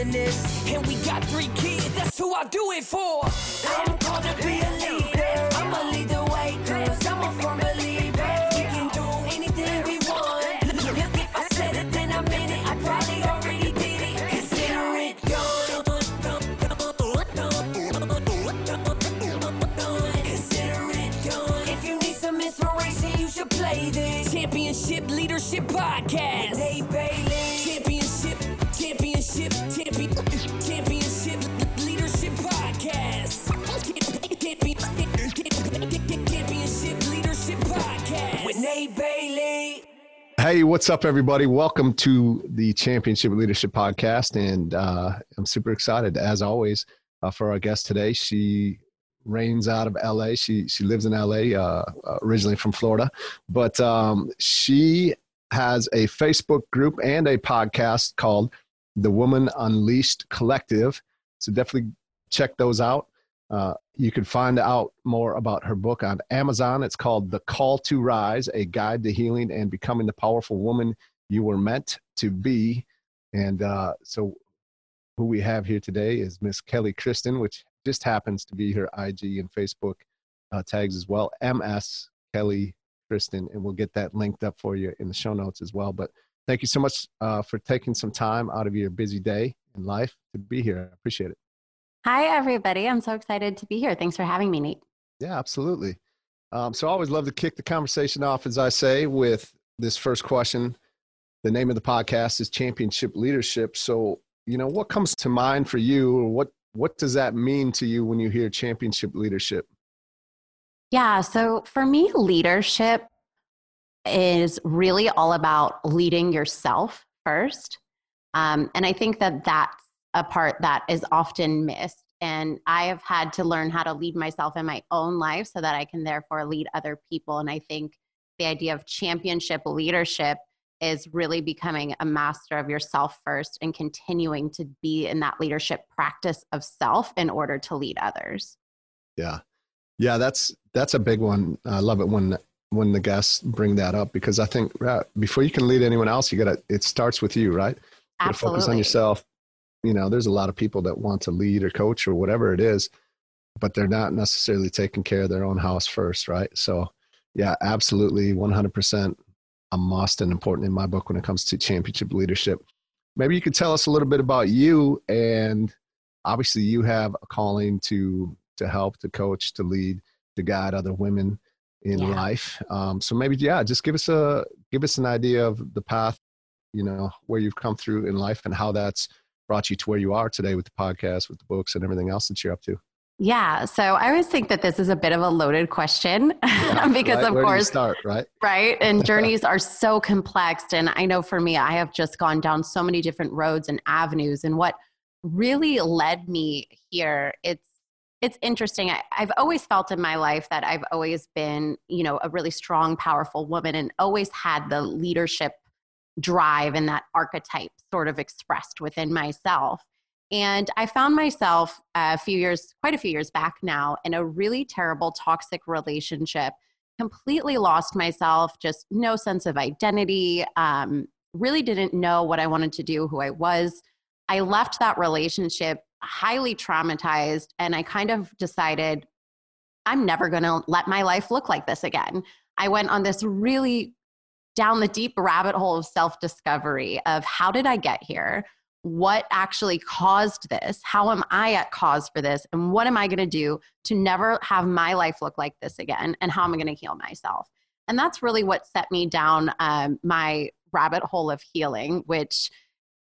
And we got three kids, that's who I do it for. I'm to be a leader. Hey, what's up, everybody? Welcome to the Championship Leadership Podcast. And uh, I'm super excited, as always, uh, for our guest today. She reigns out of LA. She, she lives in LA, uh, originally from Florida. But um, she has a Facebook group and a podcast called The Woman Unleashed Collective. So definitely check those out. Uh, you can find out more about her book on Amazon. It's called The Call to Rise A Guide to Healing and Becoming the Powerful Woman You Were Meant to Be. And uh, so, who we have here today is Miss Kelly Kristen, which just happens to be her IG and Facebook uh, tags as well. MS Kelly Kristen. And we'll get that linked up for you in the show notes as well. But thank you so much uh, for taking some time out of your busy day in life to be here. I appreciate it. Hi, everybody. I'm so excited to be here. Thanks for having me, Nate. Yeah, absolutely. Um, so I always love to kick the conversation off, as I say, with this first question. The name of the podcast is Championship Leadership. So, you know, what comes to mind for you, or what what does that mean to you when you hear championship leadership? Yeah. So for me, leadership is really all about leading yourself first. Um, and I think that that's a part that is often missed. And I have had to learn how to lead myself in my own life so that I can therefore lead other people. And I think the idea of championship leadership is really becoming a master of yourself first and continuing to be in that leadership practice of self in order to lead others. Yeah. Yeah, that's that's a big one. I love it when when the guests bring that up because I think uh, before you can lead anyone else, you got to it starts with you, right? You Absolutely. focus on yourself. You know, there's a lot of people that want to lead or coach or whatever it is, but they're not necessarily taking care of their own house first, right? So, yeah, absolutely 100% a must and important in my book when it comes to championship leadership. Maybe you could tell us a little bit about you and obviously you have a calling to to help, to coach, to lead, to guide other women in Yeah. life. Um, so maybe yeah, just give us a give us an idea of the path, you know, where you've come through in life and how that's brought you to where you are today with the podcast, with the books, and everything else that you're up to. Yeah. So I always think that this is a bit of a loaded question Yeah, because, right? of Where course, start right. right? And journeys are so complex. And I know for me, I have just gone down so many different roads and avenues. And what really led me here, it's it's interesting. I, I've always felt in my life that I've always been, you know, a really strong, powerful woman and always had the leadership drive and that archetype sort of expressed within myself. And I found myself a few years, quite a few years back now, in a really terrible toxic relationship completely lost myself, just no sense of identity, um, really didn't know what I wanted to do, who I was. I left that relationship highly traumatized, and I kind of decided I'm never going to let my life look like this again. I went on this really down the deep rabbit hole of self discovery of how did I get here? What actually caused this? How am I at cause for this? And what am I going to do to never have my life look like this again? And how am I going to heal myself? And that's really what set me down um, my rabbit hole of healing, which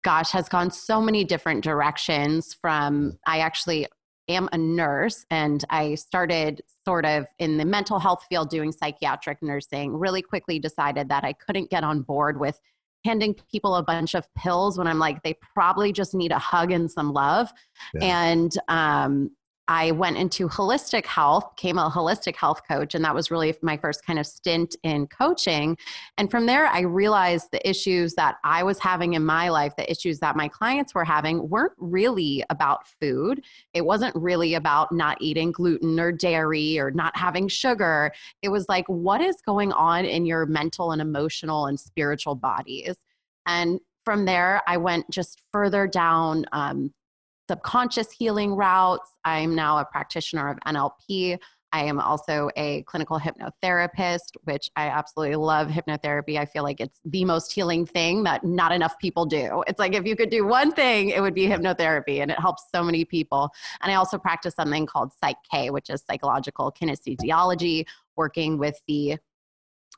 gosh, has gone so many different directions from I actually am a nurse and I started sort of in the mental health field doing psychiatric nursing. Really quickly decided that I couldn't get on board with handing people a bunch of pills when I'm like, they probably just need a hug and some love. Yeah. And um, I went into holistic health, became a holistic health coach, and that was really my first kind of stint in coaching. And from there, I realized the issues that I was having in my life, the issues that my clients were having, weren't really about food. It wasn't really about not eating gluten or dairy or not having sugar. It was like, what is going on in your mental and emotional and spiritual bodies? And from there, I went just further down um, subconscious healing routes. I'm now a practitioner of NLP. I am also a clinical hypnotherapist, which I absolutely love hypnotherapy. I feel like it's the most healing thing that not enough people do. It's like if you could do one thing, it would be hypnotherapy, and it helps so many people. And I also practice something called Psych K, which is psychological kinesiology, working with the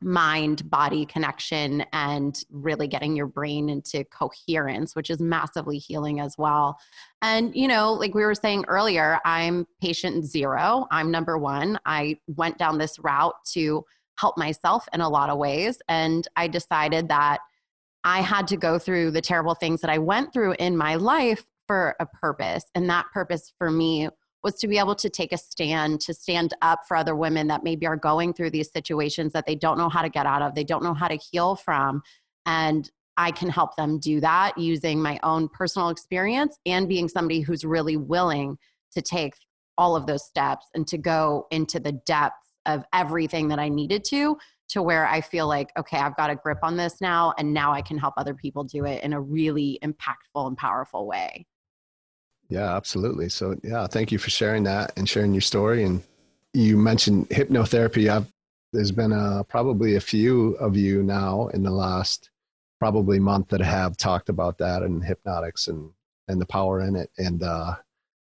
mind body connection and really getting your brain into coherence, which is massively healing as well. And, you know, like we were saying earlier, I'm patient zero, I'm number one. I went down this route to help myself in a lot of ways. And I decided that I had to go through the terrible things that I went through in my life for a purpose. And that purpose for me was to be able to take a stand, to stand up for other women that maybe are going through these situations that they don't know how to get out of, they don't know how to heal from. And I can help them do that using my own personal experience and being somebody who's really willing to take all of those steps and to go into the depths of everything that I needed to to where I feel like, okay, I've got a grip on this now, and now I can help other people do it in a really impactful and powerful way. Yeah, absolutely. So, yeah, thank you for sharing that and sharing your story. And you mentioned hypnotherapy. I've, there's been a, probably a few of you now in the last probably month that have talked about that and hypnotics and, and the power in it. And uh,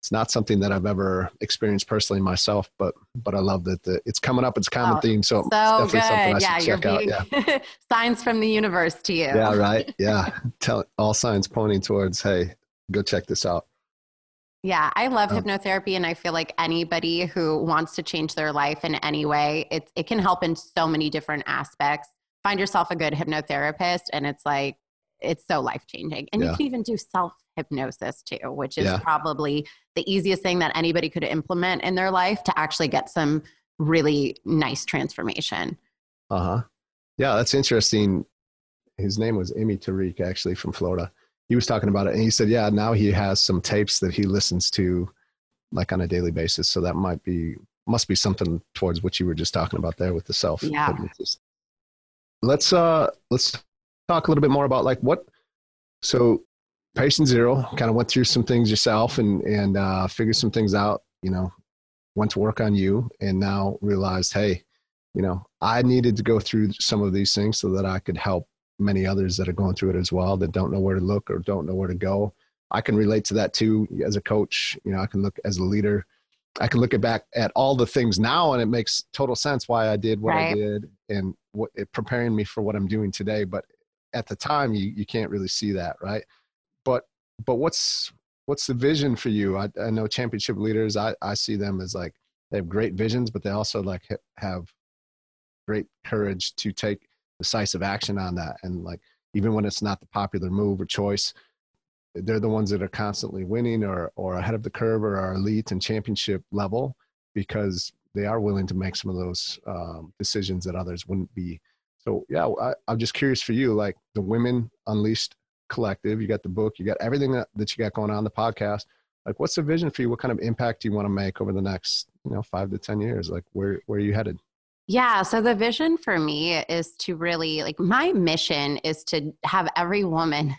it's not something that I've ever experienced personally myself, but but I love that the, it's coming up. It's a common oh, theme, so, so definitely good. something I yeah, should check out. Yeah, signs from the universe to you. Yeah, right. Yeah, tell all signs pointing towards, hey, go check this out. Yeah, I love oh. hypnotherapy, and I feel like anybody who wants to change their life in any way, it it can help in so many different aspects. Find yourself a good hypnotherapist, and it's like it's so life changing. And yeah. you can even do self hypnosis too, which is yeah. probably the easiest thing that anybody could implement in their life to actually get some really nice transformation. Uh huh. Yeah, that's interesting. His name was Emi Tariq, actually from Florida he was talking about it and he said yeah now he has some tapes that he listens to like on a daily basis so that might be must be something towards what you were just talking about there with the self yeah. let's uh let's talk a little bit more about like what so patient zero kind of went through some things yourself and and uh figured some things out you know went to work on you and now realized hey you know i needed to go through some of these things so that i could help many others that are going through it as well that don't know where to look or don't know where to go. I can relate to that too as a coach. You know, I can look as a leader. I can look back at all the things now, and it makes total sense why I did what right. I did and what it preparing me for what I'm doing today. But at the time, you you can't really see that, right? But but what's what's the vision for you? I, I know championship leaders. I I see them as like they have great visions, but they also like have great courage to take decisive action on that. And like, even when it's not the popular move or choice, they're the ones that are constantly winning or, or ahead of the curve or are elite and championship level because they are willing to make some of those um, decisions that others wouldn't be. So yeah, I, I'm just curious for you, like the Women Unleashed Collective, you got the book, you got everything that, that you got going on the podcast. Like, what's the vision for you? What kind of impact do you want to make over the next, you know, five to ten years? Like, where where are you headed? Yeah. So the vision for me is to really, like, my mission is to have every woman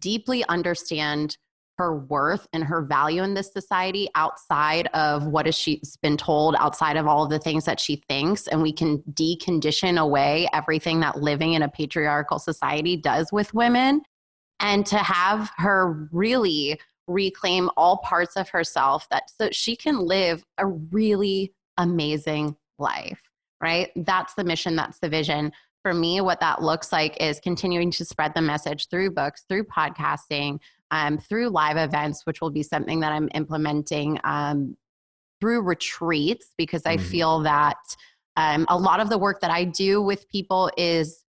deeply understand her worth and her value in this society outside of what is she's been told outside of all of the things that she thinks and we can decondition away everything that living in a patriarchal society does with women and to have her really reclaim all parts of herself that so she can live a really amazing life right? That's the mission, that's the vision. for me, what that looks like is continuing to spread the message through books, through podcasting, um, through live events, which will be something that I'm implementing um, through retreats because I mm-hmm. feel that um, a lot of the work that I do with people is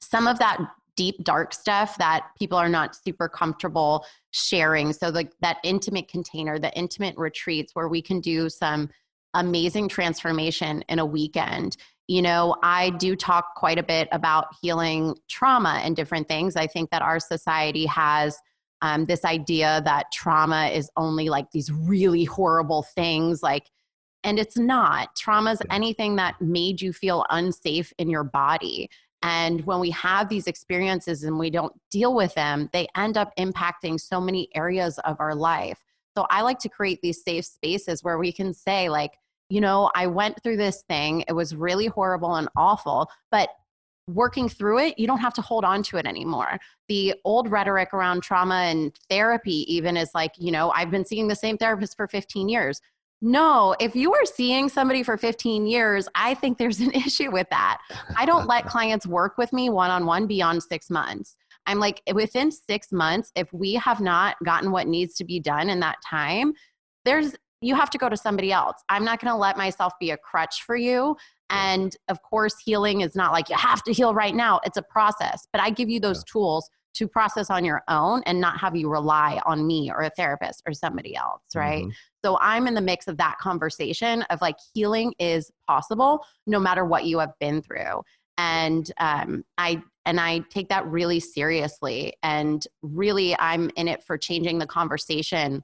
some of that deep dark stuff that people are not super comfortable sharing so like that intimate container the intimate retreats where we can do some amazing transformation in a weekend. You know i do talk quite a bit about healing trauma and different things. I think that our society has um, this idea that trauma is only like these really horrible things like and it's not. Trauma is anything that made you feel unsafe in your body. And when we have these experiences and we don't deal with them, they end up impacting so many areas of our life. So I like to create these safe spaces where we can say, like, you know, I went through this thing. It was really horrible and awful, but working through it, you don't have to hold on to it anymore. The old rhetoric around trauma and therapy, even, is like, you know, I've been seeing the same therapist for 15 years. No, if you are seeing somebody for 15 years, I think there's an issue with that. I don't let clients work with me one on one beyond six months. I'm like, within six months, if we have not gotten what needs to be done in that time, there's you have to go to somebody else. I'm not going to let myself be a crutch for you. And of course, healing is not like you have to heal right now. It's a process, but I give you those yeah. tools to process on your own and not have you rely on me or a therapist or somebody else, right? Mm-hmm. So I'm in the mix of that conversation of like healing is possible no matter what you have been through. And um, I and I take that really seriously. And really, I'm in it for changing the conversation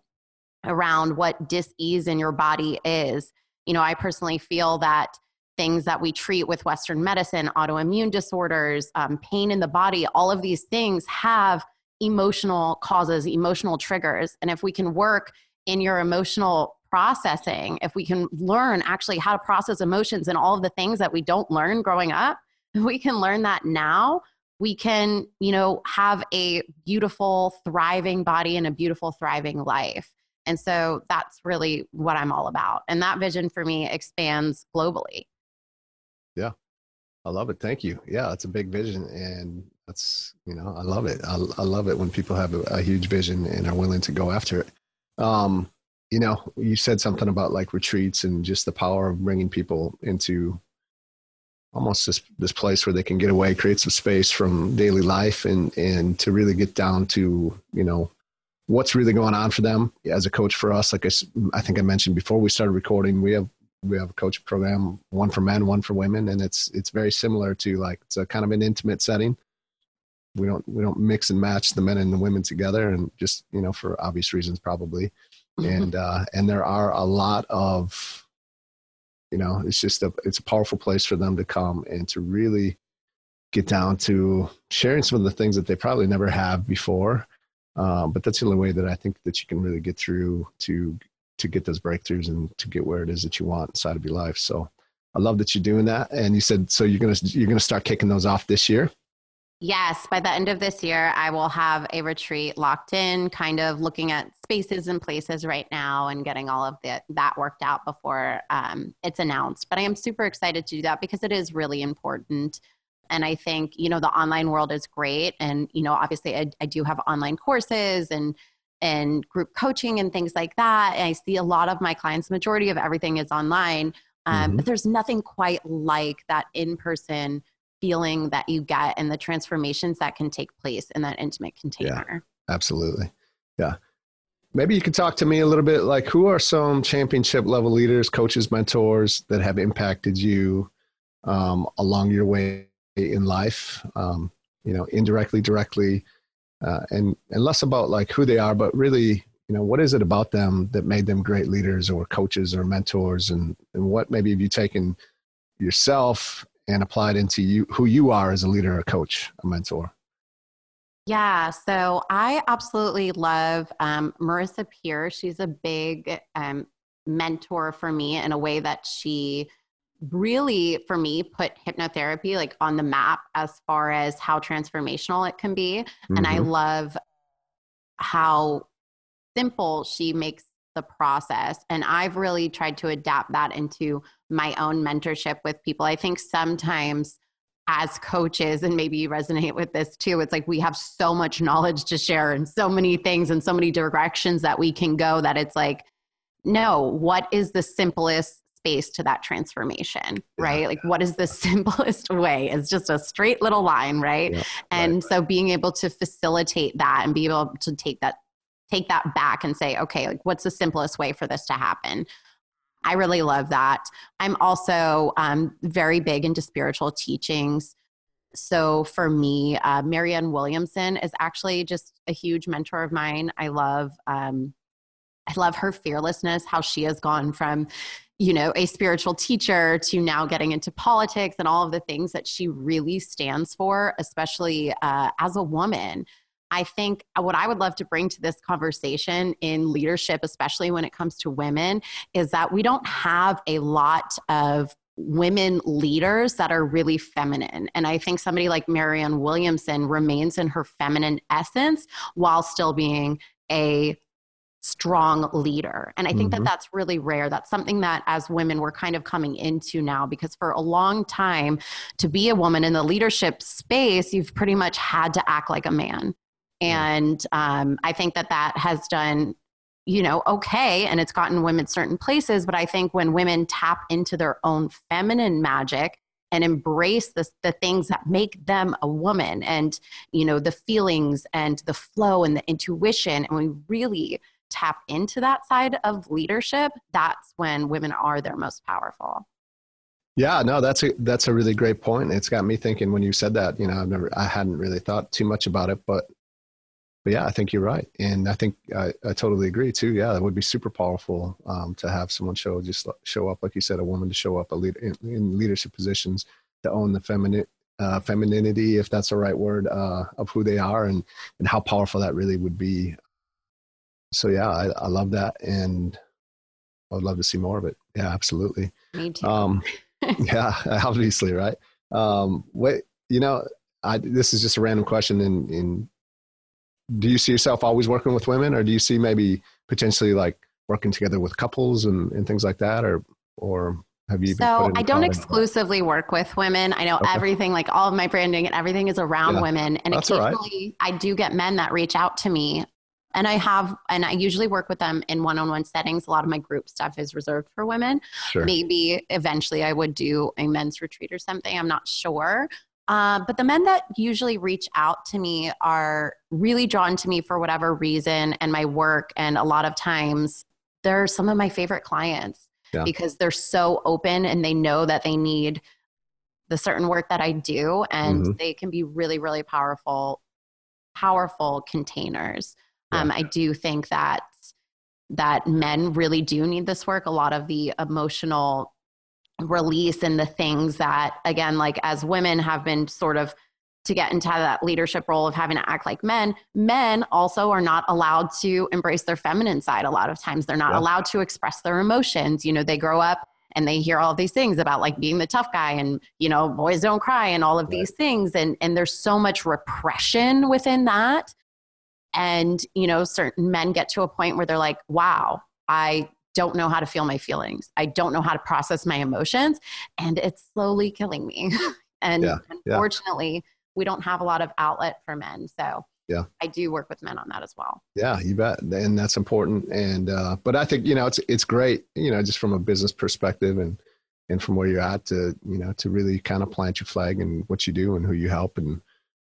around what dis-ease in your body is. You know, I personally feel that things that we treat with Western medicine, autoimmune disorders, um, pain in the body, all of these things have emotional causes, emotional triggers. And if we can work in your emotional processing, if we can learn actually how to process emotions and all of the things that we don't learn growing up, we can learn that now we can you know have a beautiful thriving body and a beautiful thriving life and so that's really what i'm all about and that vision for me expands globally yeah, I love it. Thank you. Yeah, it's a big vision, and that's you know I love it. I, I love it when people have a, a huge vision and are willing to go after it. Um, you know, you said something about like retreats and just the power of bringing people into almost this this place where they can get away, create some space from daily life, and and to really get down to you know what's really going on for them as a coach for us. Like I, I think I mentioned before we started recording, we have we have a coach program, one for men, one for women, and it's it's very similar to like it's a kind of an intimate setting. We don't we don't mix and match the men and the women together, and just you know for obvious reasons probably, mm-hmm. and uh, and there are a lot of, you know, it's just a it's a powerful place for them to come and to really get down to sharing some of the things that they probably never have before. Um, but that's the only way that I think that you can really get through to to get those breakthroughs and to get where it is that you want inside of your life. So I love that you're doing that. And you said so you're gonna you're gonna start kicking those off this year. Yes, by the end of this year, I will have a retreat locked in, kind of looking at spaces and places right now and getting all of the, that worked out before um, it's announced. But I am super excited to do that because it is really important. And I think, you know, the online world is great. And, you know, obviously I, I do have online courses and and group coaching and things like that. And I see a lot of my clients, majority of everything is online. Um, mm-hmm. But there's nothing quite like that in person feeling that you get and the transformations that can take place in that intimate container. Yeah, absolutely. Yeah. Maybe you could talk to me a little bit like who are some championship level leaders, coaches, mentors that have impacted you um, along your way in life? Um, you know, indirectly, directly, uh, and and less about like who they are, but really, you know, what is it about them that made them great leaders or coaches or mentors, and and what maybe have you taken yourself and applied into you who you are as a leader, a coach, a mentor? Yeah, so I absolutely love um, Marissa Peer. She's a big um, mentor for me in a way that she really for me put hypnotherapy like on the map as far as how transformational it can be mm-hmm. and i mm-hmm. love how simple she makes the process and i've really tried to adapt that into my own mentorship with people i think sometimes as coaches, and maybe you resonate with this too, it's like we have so much knowledge to share and so many things and so many directions that we can go that it's like, no, what is the simplest space to that transformation, right? Yeah. Like, what is the simplest way? It's just a straight little line, right? Yeah, and right. so being able to facilitate that and be able to take that take that back and say, okay, like what's the simplest way for this to happen? I really love that. I'm also um, very big into spiritual teachings. So for me, uh, Marianne Williamson is actually just a huge mentor of mine. I love, um, I love her fearlessness, how she has gone from, you know, a spiritual teacher to now getting into politics and all of the things that she really stands for, especially uh, as a woman. I think what I would love to bring to this conversation in leadership, especially when it comes to women, is that we don't have a lot of women leaders that are really feminine. And I think somebody like Marianne Williamson remains in her feminine essence while still being a strong leader. And I think mm-hmm. that that's really rare. That's something that as women we're kind of coming into now because for a long time to be a woman in the leadership space, you've pretty much had to act like a man. And um, I think that that has done, you know, okay, and it's gotten women certain places. But I think when women tap into their own feminine magic and embrace the, the things that make them a woman and, you know, the feelings and the flow and the intuition, and we really tap into that side of leadership, that's when women are their most powerful. Yeah, no, that's a that's a really great point. It's got me thinking when you said that. You know, I've never, I hadn't really thought too much about it, but but yeah, I think you're right, and I think I, I totally agree too. Yeah, it would be super powerful um, to have someone show just show up, like you said, a woman to show up a lead, in, in leadership positions to own the feminine uh, femininity, if that's the right word, uh, of who they are, and and how powerful that really would be. So yeah, I, I love that, and I would love to see more of it. Yeah, absolutely. Me too. Um, yeah, obviously, right. Um, wait, you know, I, this is just a random question in in do you see yourself always working with women or do you see maybe potentially like working together with couples and, and things like that or or have you so i don't exclusively work with women i know okay. everything like all of my branding and everything is around yeah. women and That's occasionally right. i do get men that reach out to me and i have and i usually work with them in one-on-one settings a lot of my group stuff is reserved for women sure. maybe eventually i would do a men's retreat or something i'm not sure uh, but the men that usually reach out to me are really drawn to me for whatever reason and my work. And a lot of times they're some of my favorite clients yeah. because they're so open and they know that they need the certain work that I do. And mm-hmm. they can be really, really powerful, powerful containers. Yeah. Um, I do think that that men really do need this work. A lot of the emotional release and the things that again like as women have been sort of to get into that leadership role of having to act like men men also are not allowed to embrace their feminine side a lot of times they're not yeah. allowed to express their emotions you know they grow up and they hear all these things about like being the tough guy and you know boys don't cry and all of right. these things and and there's so much repression within that and you know certain men get to a point where they're like wow i don't know how to feel my feelings. I don't know how to process my emotions. And it's slowly killing me. and yeah, unfortunately, yeah. we don't have a lot of outlet for men. So yeah i do work with men on that as well yeah you bet and that's important and uh, but i think you know it's it's great you know just from a business perspective and and from where you're at to you know to really kind of plant your flag and what you do and who you help and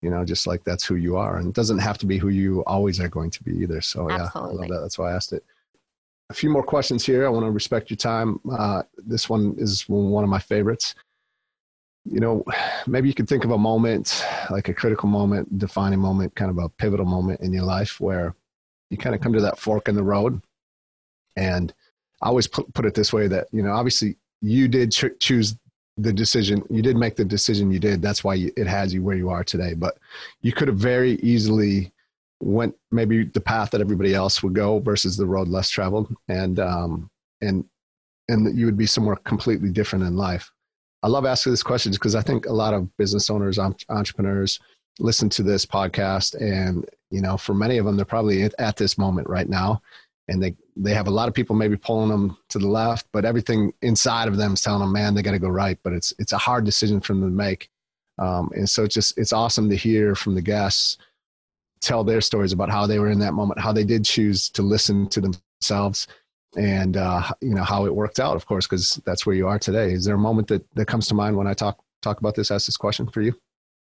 you know just like that's who you are and it doesn't have to be who you always are going to be either so Absolutely. yeah i love that that's why i asked it a few more questions here. I want to respect your time. Uh, this one is one of my favorites. You know, maybe you could think of a moment, like a critical moment, defining moment, kind of a pivotal moment in your life where you kind of come to that fork in the road. And I always put, put it this way that, you know, obviously you did ch- choose the decision. You did make the decision you did. That's why it has you where you are today. But you could have very easily went maybe the path that everybody else would go versus the road less traveled and um, and and you would be somewhere completely different in life i love asking this question because i think a lot of business owners entrepreneurs listen to this podcast and you know for many of them they're probably at this moment right now and they they have a lot of people maybe pulling them to the left but everything inside of them is telling them man they got to go right but it's it's a hard decision for them to make Um, and so it's just it's awesome to hear from the guests tell their stories about how they were in that moment, how they did choose to listen to themselves, and uh, you know how it worked out. Of course, because that's where you are today. Is there a moment that that comes to mind when I talk talk about this? Ask this question for you.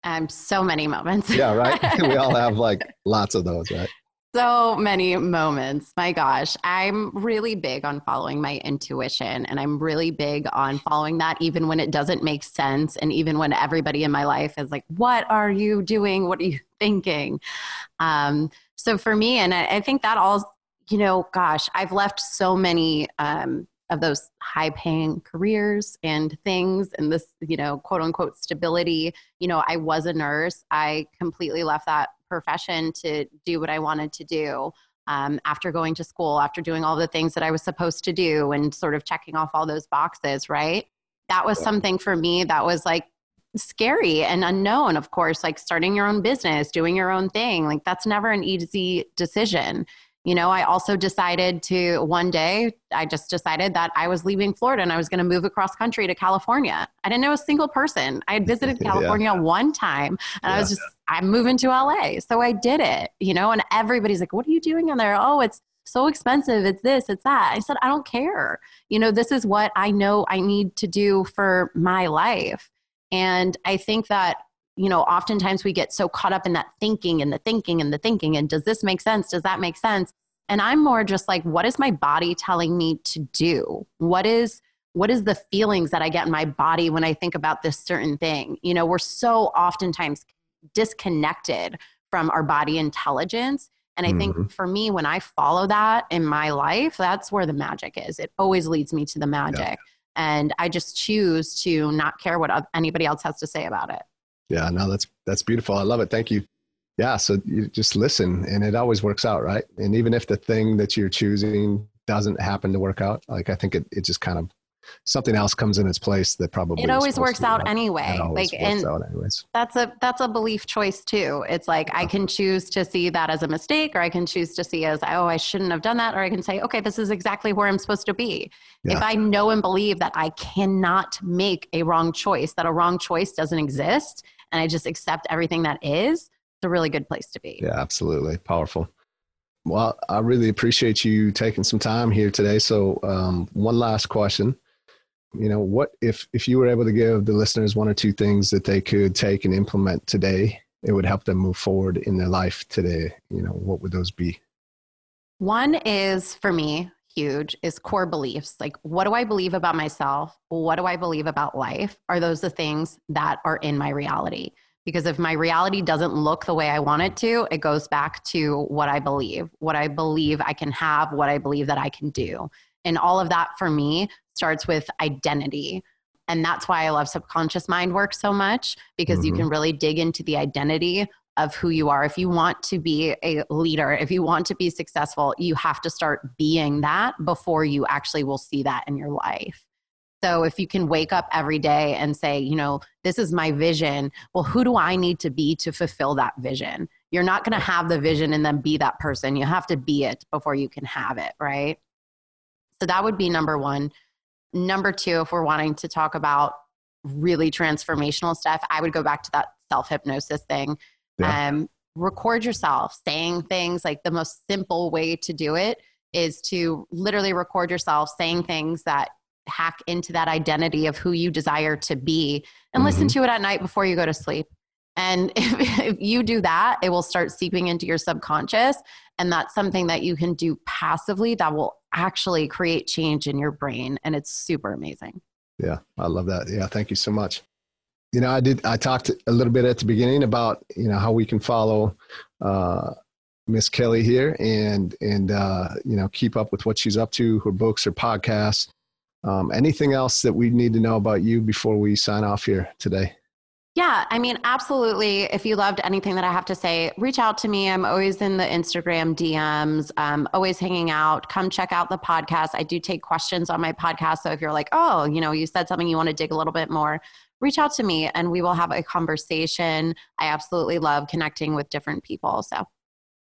Um, so many moments. yeah, right. we all have like lots of those, right? So many moments. My gosh, I'm really big on following my intuition and I'm really big on following that even when it doesn't make sense and even when everybody in my life is like, "What are you doing? What are you thinking?" Um, so for me, and I, I, think that all, you know, gosh, I've left so many um, of those high-paying careers and things, and this, you know, quote unquote stability. You know, I was a nurse. I completely left that profession to do what I wanted to do. Um, after going to school, after doing all the things that I was supposed to do and sort of checking off all those boxes, right? That was something for me that was like scary and unknown, of course, like starting your own business, doing your own thing. Like that's never an easy decision. You know, I also decided to one day, I just decided that I was leaving Florida and I was going to move across country to California. I didn't know a single person. I had visited California yeah. one time and yeah. I was just, I'm moving to LA. So I did it, you know, and everybody's like, what are you doing in there? Oh, it's so expensive. It's this, it's that. I said, I don't care. You know, this is what I know I need to do for my life. And I think that you know, oftentimes we get so caught up in that thinking and the thinking and the thinking. And does this make sense? Does that make sense? And I'm more just like, what is my body telling me to do? What is what is the feelings that I get in my body when I think about this certain thing? You know, we're so oftentimes disconnected from our body intelligence. And I mm-hmm. think for me, when I follow that in my life, that's where the magic is. It always leads me to the magic. Yeah. And I just choose to not care what anybody else has to say about it. Yeah, no, that's that's beautiful. I love it. Thank you. Yeah, so you just listen, and it always works out, right? And even if the thing that you're choosing doesn't happen to work out, like I think it it just kind of something else comes in its place that probably it always works out anyway like and that's a that's a belief choice too it's like i can choose to see that as a mistake or i can choose to see as oh i shouldn't have done that or i can say okay this is exactly where i'm supposed to be yeah. if i know and believe that i cannot make a wrong choice that a wrong choice doesn't exist and I just accept everything that is, it's a really good place to be. Yeah, absolutely. Powerful. Well, I really appreciate you taking some time here today. So, um, one last question. You know, what if if you were able to give the listeners one or two things that they could take and implement today, it would help them move forward in their life today. You know, what would those be? One is for me huge is core beliefs. Like, what do I believe about myself? What do I believe about life? Are those the things that are in my reality? Because if my reality doesn't look the way I want it to, it goes back to what I believe, what I believe I can have, what I believe that I can do. And all of that for me starts with identity. And that's why I love subconscious mind work so much because mm-hmm. you can really dig into the identity of who you are. If you want to be a leader, if you want to be successful, you have to start being that before you actually will see that in your life. So if you can wake up every day and say, you know, this is my vision, well, who do I need to be to fulfill that vision? You're not going to have the vision and then be that person. You have to be it before you can have it, right? So that would be number one. Number two, if we're wanting to talk about really transformational stuff, I would go back to that self hypnosis thing yeah. Um, record yourself saying things like the most simple way to do it is to literally record yourself saying things that hack into that identity of who you desire to be and mm-hmm. listen to it at night before you go to sleep. And if, if, you do that, it will start seeping into your subconscious. And that's something that you can do passively that will actually create change in your brain. And it's super amazing. Yeah, I love that. Yeah, thank you so much you know, I did. I talked a little bit at the beginning about you know how we can follow uh, Miss Kelly here and and uh, you know keep up with what she's up to, her books, her podcasts. Um, anything else that we need to know about you before we sign off here today? Yeah, I mean, absolutely. If you loved anything that I have to say, reach out to me. I'm always in the Instagram DMs, um, always hanging out. Come check out the podcast. I do take questions on my podcast. So if you're like, oh, you know, you said something you want to dig a little bit more, reach out to me and we will have a conversation. I absolutely love connecting with different people. So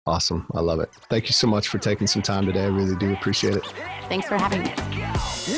awesome. I love it. Thank you so much for taking some time today. I really do appreciate it. Thanks for having me.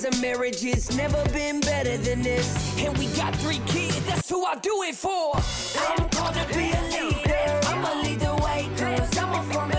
of marriage, it's never been better than this. And we got three kids, that's who I do it for. I'm called to be a leader. I'ma lead the way, cause I'm a firm